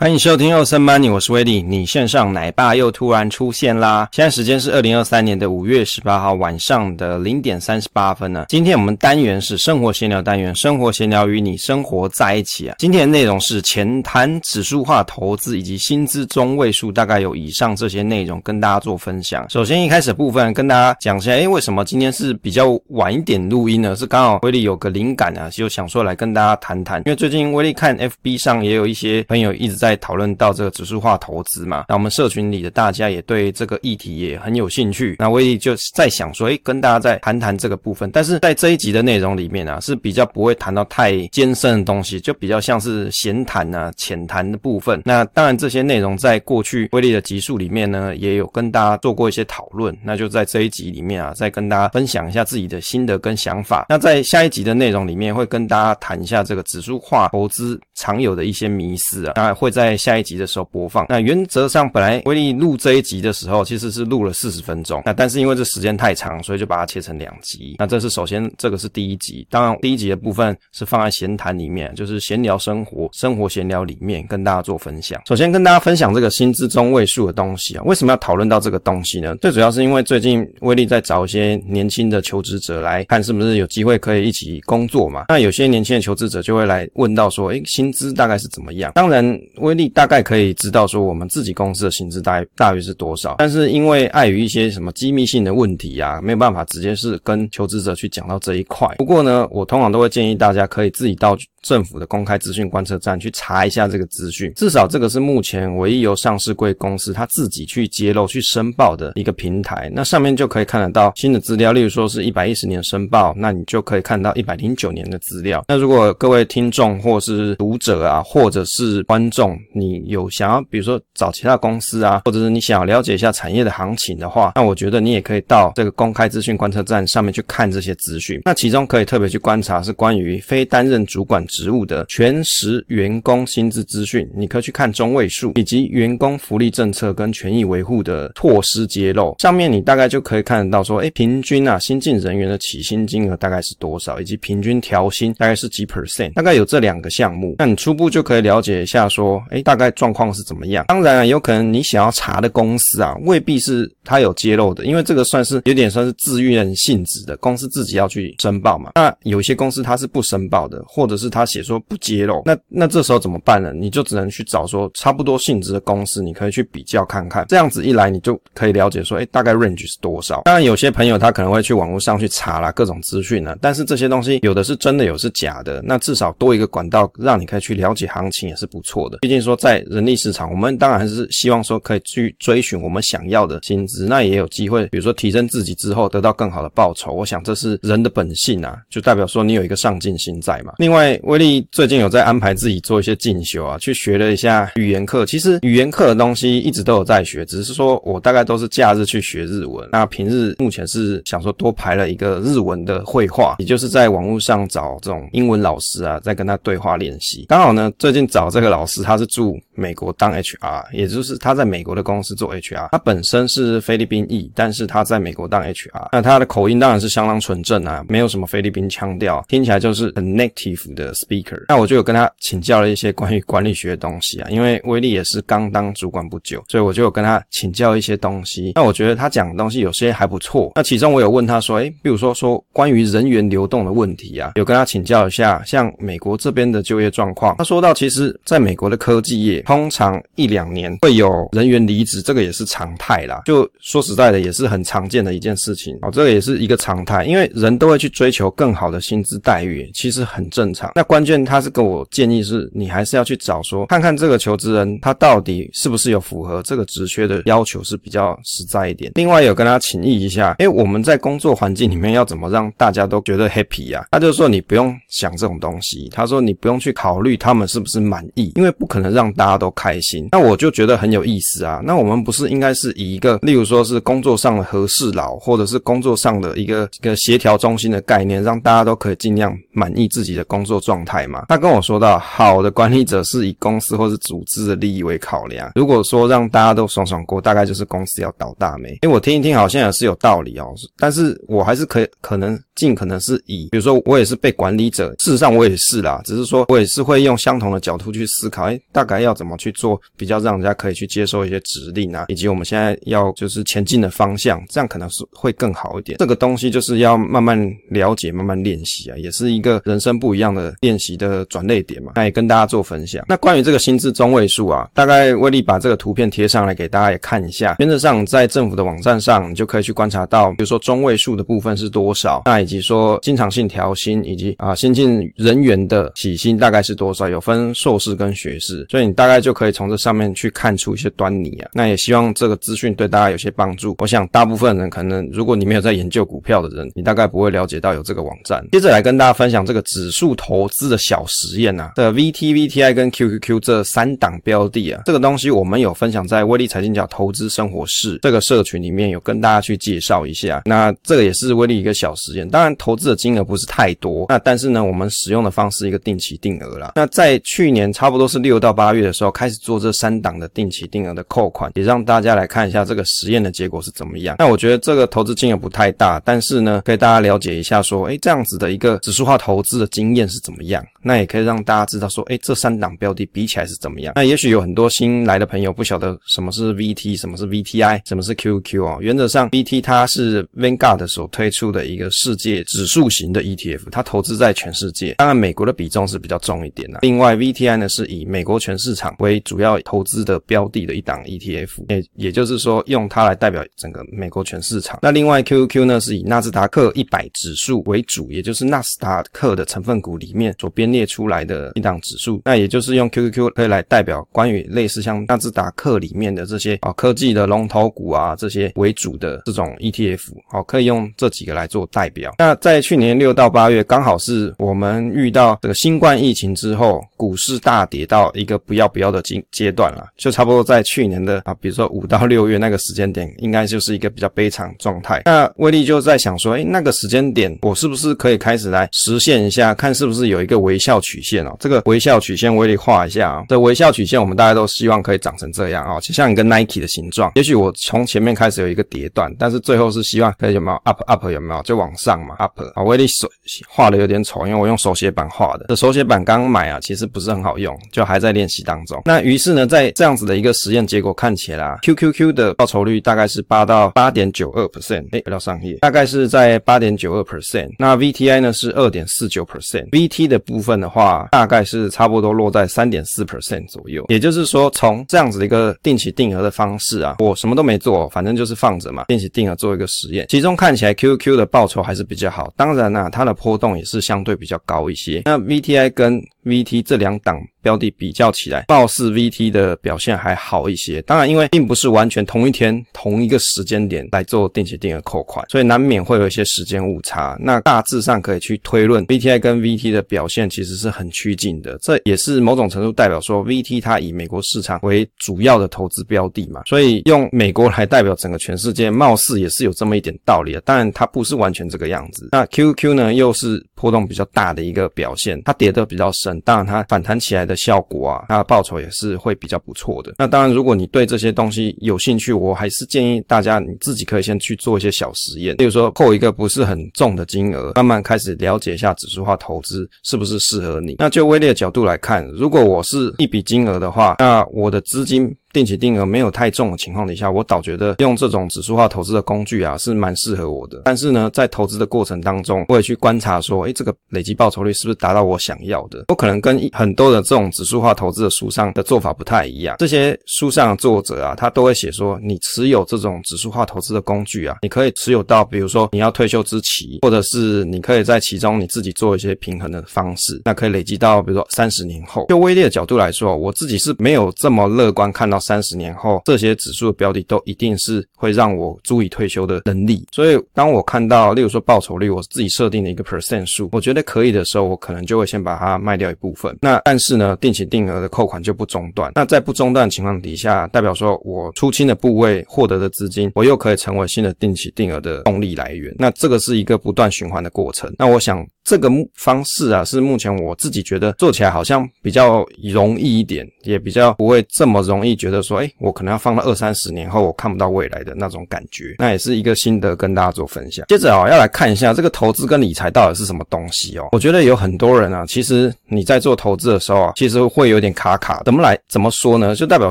欢迎收听欧森 Money，我是威利。你线上奶爸又突然出现啦！现在时间是二零二三年的五月十八号晚上的零点三十八分呢。今天我们单元是生活闲聊单元，生活闲聊与你生活在一起啊。今天的内容是浅谈指数化投资以及薪资中位数，大概有以上这些内容跟大家做分享。首先一开始部分跟大家讲一下，哎，为什么今天是比较晚一点录音呢？是刚好威利有个灵感啊，就想说来跟大家谈谈。因为最近威利看 FB 上也有一些朋友一直在。在讨论到这个指数化投资嘛，那我们社群里的大家也对这个议题也很有兴趣。那我也就在想说，诶，跟大家再谈谈这个部分。但是在这一集的内容里面啊，是比较不会谈到太艰深的东西，就比较像是闲谈啊、浅谈的部分。那当然这些内容在过去威利的集数里面呢，也有跟大家做过一些讨论。那就在这一集里面啊，再跟大家分享一下自己的心得跟想法。那在下一集的内容里面，会跟大家谈一下这个指数化投资常有的一些迷思啊，当然会。在下一集的时候播放。那原则上，本来威利录这一集的时候，其实是录了四十分钟。那但是因为这时间太长，所以就把它切成两集。那这是首先，这个是第一集。当然，第一集的部分是放在闲谈里面，就是闲聊生活、生活闲聊里面跟大家做分享。首先跟大家分享这个薪资中位数的东西啊，为什么要讨论到这个东西呢？最主要是因为最近威利在找一些年轻的求职者来看，是不是有机会可以一起工作嘛？那有些年轻的求职者就会来问到说，诶，薪资大概是怎么样？当然。威利大概可以知道说我们自己公司的薪资大概大约是多少，但是因为碍于一些什么机密性的问题啊，没有办法直接是跟求职者去讲到这一块。不过呢，我通常都会建议大家可以自己到政府的公开资讯观测站去查一下这个资讯，至少这个是目前唯一由上市贵公司他自己去揭露、去申报的一个平台。那上面就可以看得到新的资料，例如说是一百一十年申报，那你就可以看到一百零九年的资料。那如果各位听众或是读者啊，或者是观众，你有想要比如说找其他公司啊，或者是你想要了解一下产业的行情的话，那我觉得你也可以到这个公开资讯观测站上面去看这些资讯。那其中可以特别去观察是关于非担任主管职务的全时员工薪资资讯，你可以去看中位数，以及员工福利政策跟权益维护的措施揭露。上面你大概就可以看得到说，诶，平均啊，新进人员的起薪金额大概是多少，以及平均调薪大概是几 percent，大概有这两个项目。那你初步就可以了解一下说，诶，大概状况是怎么样。当然啊，有可能你想要查的公司啊，未必是他有揭露的，因为这个算是有点算是自愿性质的，公司自己要去申报嘛。那有些公司他是不申报的，或者是他写说。不揭露，那那这时候怎么办呢？你就只能去找说差不多性质的公司，你可以去比较看看。这样子一来，你就可以了解说，诶，大概 range 是多少。当然，有些朋友他可能会去网络上去查啦各种资讯呢，但是这些东西有的是真的，有是假的。那至少多一个管道，让你可以去了解行情也是不错的。毕竟说在人力市场，我们当然还是希望说可以去追寻我们想要的薪资，那也有机会，比如说提升自己之后得到更好的报酬。我想这是人的本性啊，就代表说你有一个上进心在嘛。另外，威利。最近有在安排自己做一些进修啊，去学了一下语言课。其实语言课的东西一直都有在学，只是说我大概都是假日去学日文。那平日目前是想说多排了一个日文的会话，也就是在网络上找这种英文老师啊，在跟他对话练习。刚好呢，最近找这个老师，他是住美国当 HR，也就是他在美国的公司做 HR。他本身是菲律宾裔，但是他在美国当 HR。那他的口音当然是相当纯正啊，没有什么菲律宾腔调，听起来就是很 native 的 speaker。那我就有跟他请教了一些关于管理学的东西啊，因为威利也是刚当主管不久，所以我就有跟他请教一些东西。那我觉得他讲的东西有些还不错。那其中我有问他说，诶，比如说说关于人员流动的问题啊，有跟他请教一下，像美国这边的就业状况。他说到，其实在美国的科技业，通常一两年会有人员离职，这个也是常态啦。就说实在的，也是很常见的一件事情。哦，这个也是一个常态，因为人都会去追求更好的薪资待遇，其实很正常。那关键他是跟我建议是，你还是要去找说，看看这个求职人他到底是不是有符合这个职缺的要求，是比较实在一点。另外有跟他请益一下，诶，我们在工作环境里面要怎么让大家都觉得 happy 啊？他就说你不用想这种东西，他说你不用去考虑他们是不是满意，因为不可能让大家都开心。那我就觉得很有意思啊。那我们不是应该是以一个，例如说是工作上的和事佬，或者是工作上的一个一个协调中心的概念，让大家都可以尽量满意自己的工作状态嘛？他跟我说到。好的管理者是以公司或是组织的利益为考量。如果说让大家都爽爽过，大概就是公司要倒大霉。诶，我听一听，好像也是有道理哦。但是我还是可以可能尽可能是以，比如说我也是被管理者，事实上我也是啦，只是说我也是会用相同的角度去思考。诶，大概要怎么去做，比较让人家可以去接受一些指令啊，以及我们现在要就是前进的方向，这样可能是会更好一点。这个东西就是要慢慢了解，慢慢练习啊，也是一个人生不一样的练习的转捩点嘛。那也跟大家做分享。那关于这个薪资中位数啊，大概威力把这个图片贴上来给大家也看一下。原则上，在政府的网站上，你就可以去观察到，比如说中位数的部分是多少，那以及说经常性调薪，以及啊新进人员的起薪大概是多少，有分硕士跟学士，所以你大概就可以从这上面去看出一些端倪啊。那也希望这个资讯对大家有些帮助。我想大部分人可能，如果你没有在研究股票的人，你大概不会了解到有这个网站。接着来跟大家分享这个指数投资的小实验啊，的 VT、VTI 跟 QQQ 这三档标的啊，这个东西我们有分享在威力财经角投资生活室这个社群里面，有跟大家去介绍一下。那这个也是威力一个小实验，当然投资的金额不是太多，那但是呢，我们使用的方式一个定期定额啦。那在去年差不多是六到到八月的时候开始做这三档的定期定额的扣款，也让大家来看一下这个实验的结果是怎么样。那我觉得这个投资金额不太大，但是呢，可以大家了解一下说，哎，这样子的一个指数化投资的经验是怎么样？那也可以让大家知道说，诶，这三档标的比起来是怎么样？那也许有很多新来的朋友不晓得什么是 VT，什么是 VTI，什么是 QQ 哦。原则上，VT 它是 Vanguard 所推出的一个世界指数型的 ETF，它投资在全世界，当然美国的比重是比较重一点的。另外，VTI 呢是以美国全市场为主要投资的标的的一档 ETF，也也就是说用它来代表整个美国全市场。那另外 QQQ 呢是以纳斯达克一百指数为主，也就是纳斯达克的成分股里面所编列出来的一档指数。那也就是用 QQQ 可以来代表关于类似像纳斯达克里面的这些啊科技的龙头股啊这些为主的这种 ETF，好，可以用这几个来做代表。那在去年六到八月，刚好是我们遇到这个新冠疫情之后，股市大跌到一个不要不要的阶阶段了，就差不多在去年的啊，比如说五到六月那个时间点，应该就是一个比较悲惨状态。那威力就在想说，诶，那个时间点，我是不是可以开始来实现一下，看是不是有一个维微笑曲线哦？这个微笑曲线，威力画一下啊。这微笑曲线，我们大家都希望可以长成这样啊，就像一个 Nike 的形状。也许我从前面开始有一个叠断，但是最后是希望可以有没有 up up 有没有就往上嘛 up 啊。威力手画的有点丑，因为我用手写板画的。这手写板刚买啊，其实不是很好用，就还在练习当中。那于是呢，在这样子的一个实验结果看起来啊，QQQ 的报酬率大概是八到八点九二 percent，哎，回到上页，大概是在八点九二 percent。那 VTI 呢是二点四九 percent，VT 的部分份的话，大概是差不多落在三点四 percent 左右。也就是说，从这样子的一个定期定额的方式啊，我什么都没做，反正就是放着嘛，定期定额做一个实验，其中看起来 QQ 的报酬还是比较好。当然呢、它的波动也是相对比较高一些。那 VTI 跟 VT 这两档标的比较起来，貌似 VT 的表现还好一些。当然，因为并不是完全同一天、同一个时间点来做定期定额扣款，所以难免会有一些时间误差。那大致上可以去推论，VTI 跟 VT 的表现其实是很趋近的。这也是某种程度代表说，VT 它以美国市场为主要的投资标的嘛，所以用美国来代表整个全世界，貌似也是有这么一点道理的。当然，它不是完全这个样子。那 QQ 呢，又是波动比较大的一个表现，它跌得比较深。当然，它反弹起来的效果啊，它的报酬也是会比较不错的。那当然，如果你对这些东西有兴趣，我还是建议大家你自己可以先去做一些小实验，比如说扣一个不是很重的金额，慢慢开始了解一下指数化投资是不是适合你。那就威力的角度来看，如果我是一笔金额的话，那我的资金。定期定额没有太重的情况底下，我倒觉得用这种指数化投资的工具啊，是蛮适合我的。但是呢，在投资的过程当中，我也去观察说，诶，这个累积报酬率是不是达到我想要的？我可能跟很多的这种指数化投资的书上的做法不太一样。这些书上的作者啊，他都会写说，你持有这种指数化投资的工具啊，你可以持有到，比如说你要退休之期，或者是你可以在其中你自己做一些平衡的方式，那可以累积到，比如说三十年后。就威力的角度来说，我自己是没有这么乐观看到到。三十年后，这些指数的标的都一定是会让我足以退休的能力。所以，当我看到，例如说报酬率，我自己设定的一个 percent 数，我觉得可以的时候，我可能就会先把它卖掉一部分。那但是呢，定期定额的扣款就不中断。那在不中断的情况底下，代表说我出清的部位获得的资金，我又可以成为新的定期定额的动力来源。那这个是一个不断循环的过程。那我想。这个方式啊，是目前我自己觉得做起来好像比较容易一点，也比较不会这么容易觉觉得说，哎，我可能要放到二三十年后，我看不到未来的那种感觉。那也是一个心得跟大家做分享。接着啊，要来看一下这个投资跟理财到底是什么东西哦。我觉得有很多人啊，其实你在做投资的时候啊，其实会有点卡卡。怎么来怎么说呢？就代表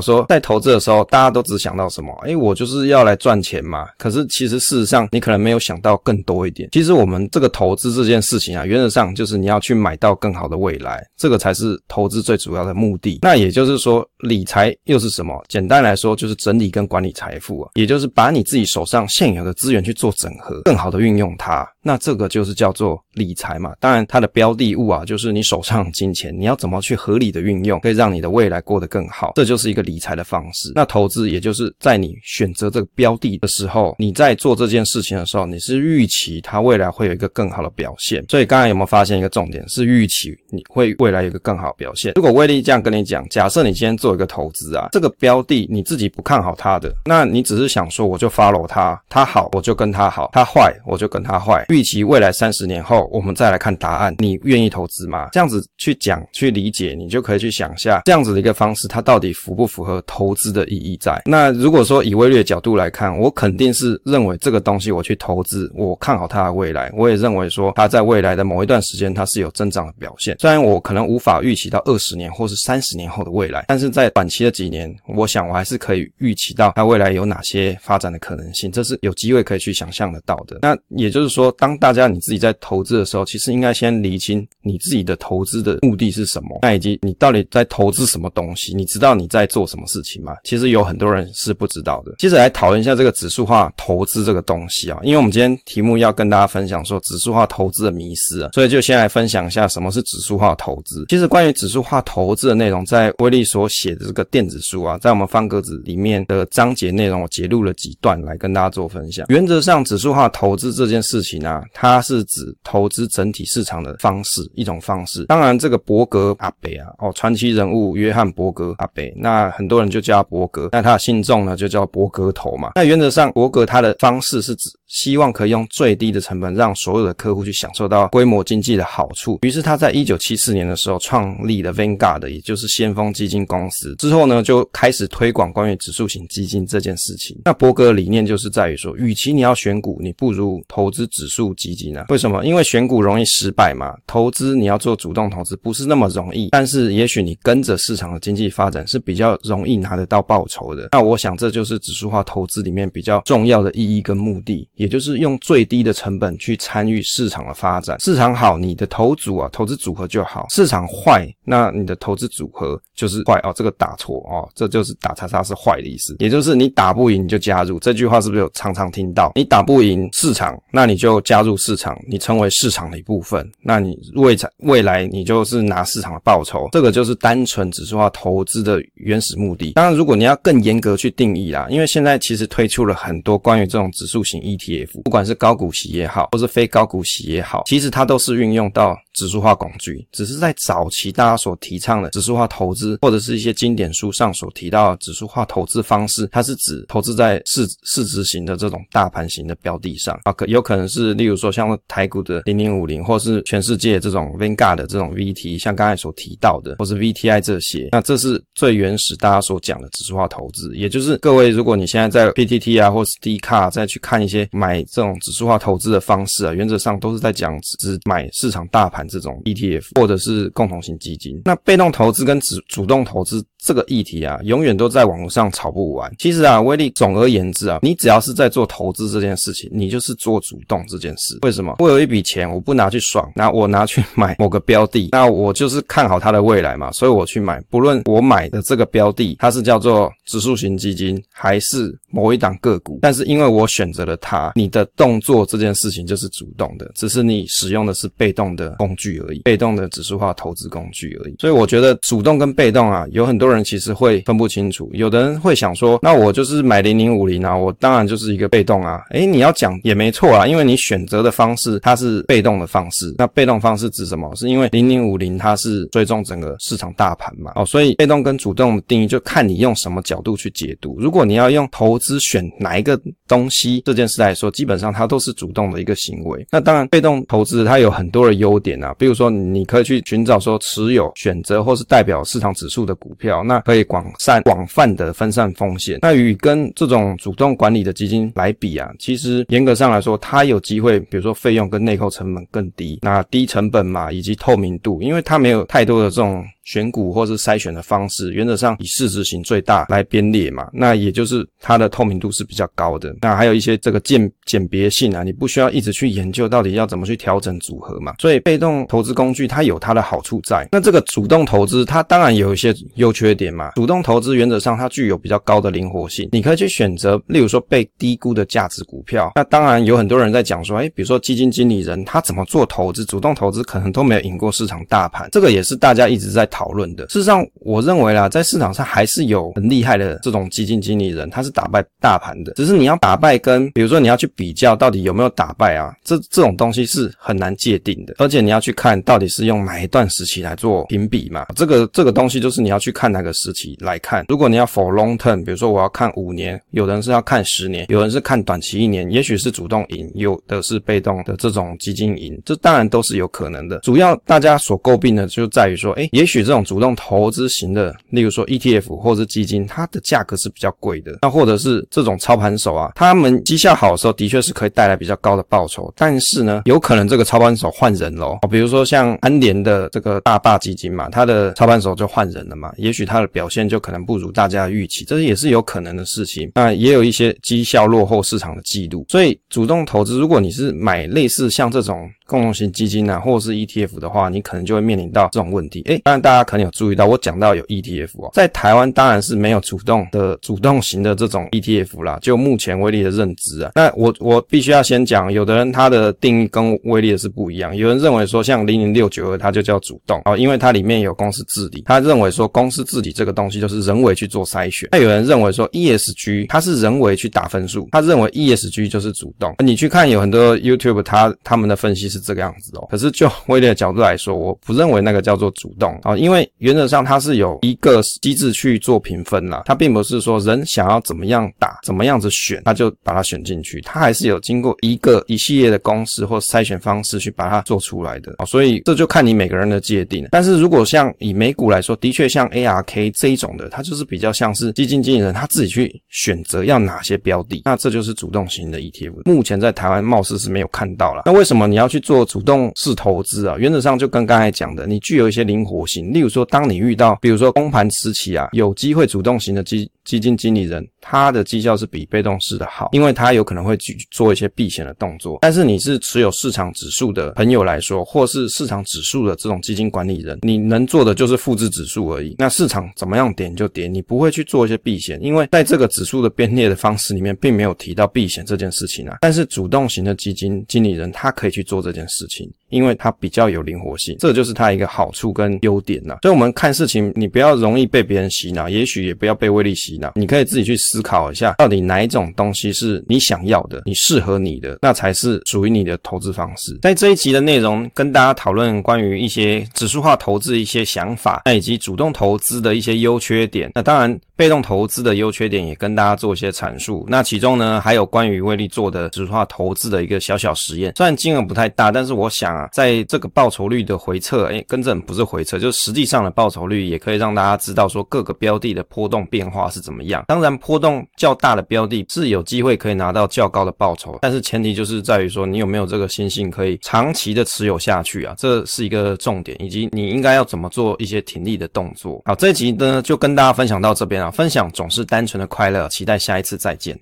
说，在投资的时候，大家都只想到什么？哎，我就是要来赚钱嘛。可是其实事实上，你可能没有想到更多一点。其实我们这个投资这件事情啊，原则上就是你要去买到更好的未来，这个才是投资最主要的目的。那也就是说，理财又是什么？简单来说，就是整理跟管理财富啊，也就是把你自己手上现有的资源去做整合，更好的运用它。那这个就是叫做理财嘛。当然，它的标的物啊，就是你手上的金钱，你要怎么去合理的运用，可以让你的未来过得更好。这就是一个理财的方式。那投资也就是在你选择这个标的的时候，你在做这件事情的时候，你是预期它未来会有一个更好的表现。所以刚才有没有发现一个重点？是预期你会未来有一个更好表现。如果威力这样跟你讲，假设你今天做一个投资啊，这个标的你自己不看好它的，那你只是想说我就 follow 它，它好我就跟它好，它坏我就跟它坏。预期未来三十年后，我们再来看答案，你愿意投资吗？这样子去讲去理解，你就可以去想下这样子的一个方式，它到底符不符合投资的意义在？那如果说以威略角度来看，我肯定是认为这个东西我去投资，我看好它的未来，我也认为说它在未来的某一段时间它是有增长的表现。虽然我可能无法预期到二十年或是三十年后的未来，但是在短期的几年，我想我还是可以预期到它未来有哪些发展的可能性，这是有机会可以去想象得到的。那也就是说，当当大家你自己在投资的时候，其实应该先厘清你自己的投资的目的是什么，那以及你到底在投资什么东西，你知道你在做什么事情吗？其实有很多人是不知道的。接着来讨论一下这个指数化投资这个东西啊，因为我们今天题目要跟大家分享说指数化投资的迷思啊，所以就先来分享一下什么是指数化投资。其实关于指数化投资的内容，在威力所写的这个电子书啊，在我们方格子里面的章节内容，我截录了几段来跟大家做分享。原则上，指数化投资这件事情啊，啊它是指投资整体市场的方式，一种方式。当然，这个伯格阿北啊，哦，传奇人物约翰伯格阿北，那很多人就叫他伯格，那他的信众呢就叫伯格头嘛。那原则上，伯格他的方式是指希望可以用最低的成本，让所有的客户去享受到规模经济的好处。于是他在一九七四年的时候创立了 Vanguard，也就是先锋基金公司。之后呢，就开始推广关于指数型基金这件事情。那伯格的理念就是在于说，与其你要选股，你不如投资指数基金啊。为什么？因为选股容易失败嘛。投资你要做主动投资不是那么容易，但是也许你跟着市场的经济发展是比较容易拿得到报酬的。那我想这就是指数化投资里面比较重要的意义跟目的。也就是用最低的成本去参与市场的发展，市场好，你的投组啊，投资组合就好；市场坏，那你的投资组合就是坏哦。这个打错哦，这就是打叉叉是坏的意思。也就是你打不赢你就加入，这句话是不是有常常听到？你打不赢市场，那你就加入市场，你成为市场的一部分，那你未来未来你就是拿市场的报酬。这个就是单纯指数化投资的原始目的。当然，如果你要更严格去定义啦，因为现在其实推出了很多关于这种指数型 ET。不管是高股息也好，或是非高股息也好，其实它都是运用到指数化工具。只是在早期大家所提倡的指数化投资，或者是一些经典书上所提到的指数化投资方式，它是指投资在市市值型的这种大盘型的标的上啊，可有可能是例如说像台股的零零五零，或是全世界这种 Vanguard 的这种 VT，像刚才所提到的，或是 VTI 这些。那这是最原始大家所讲的指数化投资，也就是各位如果你现在在 PTT 啊，或是 Dcard 再去看一些。买这种指数化投资的方式啊，原则上都是在讲只买市场大盘这种 ETF 或者是共同型基金。那被动投资跟主主动投资这个议题啊，永远都在网络上吵不完。其实啊，威力总而言之啊，你只要是在做投资这件事情，你就是做主动这件事。为什么？我有一笔钱，我不拿去爽，那我拿去买某个标的，那我就是看好它的未来嘛，所以我去买。不论我买的这个标的，它是叫做指数型基金，还是某一档个股，但是因为我选择了它。你的动作这件事情就是主动的，只是你使用的是被动的工具而已，被动的指数化投资工具而已。所以我觉得主动跟被动啊，有很多人其实会分不清楚。有的人会想说，那我就是买零零五零啊，我当然就是一个被动啊。诶，你要讲也没错啊，因为你选择的方式它是被动的方式。那被动方式指什么？是因为零零五零它是追踪整个市场大盘嘛。哦，所以被动跟主动的定义就看你用什么角度去解读。如果你要用投资选哪一个东西这件事来说，基本上它都是主动的一个行为。那当然，被动投资它有很多的优点啊，比如说你可以去寻找说持有、选择或是代表市场指数的股票，那可以广散广泛的分散风险。那与跟这种主动管理的基金来比啊，其实严格上来说，它有机会，比如说费用跟内扣成本更低，那低成本嘛，以及透明度，因为它没有太多的这种。选股或是筛选的方式，原则上以市值型最大来编列嘛，那也就是它的透明度是比较高的。那还有一些这个鉴鉴别性啊，你不需要一直去研究到底要怎么去调整组合嘛。所以被动投资工具它有它的好处在。那这个主动投资它当然有一些优缺点嘛。主动投资原则上它具有比较高的灵活性，你可以去选择，例如说被低估的价值股票。那当然有很多人在讲说，哎，比如说基金经理人他怎么做投资，主动投资可能都没有赢过市场大盘，这个也是大家一直在讨讨论的。事实上，我认为啦，在市场上还是有很厉害的这种基金经理人，他是打败大盘的。只是你要打败跟，比如说你要去比较到底有没有打败啊，这这种东西是很难界定的。而且你要去看到底是用哪一段时期来做评比嘛，这个这个东西就是你要去看哪个时期来看。如果你要 for long term，比如说我要看五年，有人是要看十年，有人是看短期一年，也许是主动赢，有的是被动的这种基金赢，这当然都是有可能的。主要大家所诟病的就在于说，诶，也许这种主动投资型的，例如说 ETF 或者是基金，它的价格是比较贵的。那或者是这种操盘手啊，他们绩效好的时候，的确是可以带来比较高的报酬。但是呢，有可能这个操盘手换人喽。比如说像安联的这个大坝基金嘛，它的操盘手就换人了嘛，也许它的表现就可能不如大家的预期，这也是有可能的事情。那也有一些绩效落后市场的记录。所以主动投资，如果你是买类似像这种。共同型基金啊，或者是 ETF 的话，你可能就会面临到这种问题。诶，当然大家可能有注意到，我讲到有 ETF 哦，在台湾当然是没有主动的主动型的这种 ETF 啦。就目前威力的认知啊，那我我必须要先讲，有的人他的定义跟威力的是不一样。有人认为说，像零零六九二，它就叫主动哦，因为它里面有公司治理。他认为说，公司治理这个东西就是人为去做筛选。那有人认为说，ESG 它是人为去打分数，他认为 ESG 就是主动。你去看有很多 YouTube，他他们的分析是。这个样子哦，可是就威力的角度来说，我不认为那个叫做主动啊，因为原则上它是有一个机制去做评分啦，它并不是说人想要怎么样打，怎么样子选，他就把它选进去，它还是有经过一个一系列的公式或筛选方式去把它做出来的啊，所以这就看你每个人的界定。但是如果像以美股来说，的确像 ARK 这一种的，它就是比较像是基金经理人他自己去选择要哪些标的，那这就是主动型的 ETF。目前在台湾貌似是没有看到了，那为什么你要去？做主动式投资啊，原则上就跟刚才讲的，你具有一些灵活性。例如说，当你遇到比如说公盘时期啊，有机会主动型的基基金经理人，它的绩效是比被动式的好，因为它有可能会去做一些避险的动作。但是你是持有市场指数的朋友来说，或是市场指数的这种基金管理人，你能做的就是复制指数而已。那市场怎么样点就点，你不会去做一些避险，因为在这个指数的编列的方式里面，并没有提到避险这件事情啊。但是主动型的基金经理人，他可以去做这件事情。因为它比较有灵活性，这就是它一个好处跟优点呐。所以，我们看事情，你不要容易被别人洗脑，也许也不要被威力洗脑。你可以自己去思考一下，到底哪一种东西是你想要的，你适合你的，那才是属于你的投资方式。在这一集的内容，跟大家讨论关于一些指数化投资一些想法，那以及主动投资的一些优缺点。那当然。被动投资的优缺点也跟大家做一些阐述。那其中呢，还有关于威力做的指数化投资的一个小小实验，虽然金额不太大，但是我想啊，在这个报酬率的回测，诶，跟着不是回测，就是实际上的报酬率，也可以让大家知道说各个标的的波动变化是怎么样。当然，波动较大的标的是有机会可以拿到较高的报酬，但是前提就是在于说你有没有这个心性可以长期的持有下去啊，这是一个重点，以及你应该要怎么做一些停利的动作。好，这一集呢就跟大家分享到这边啊。分享总是单纯的快乐，期待下一次再见。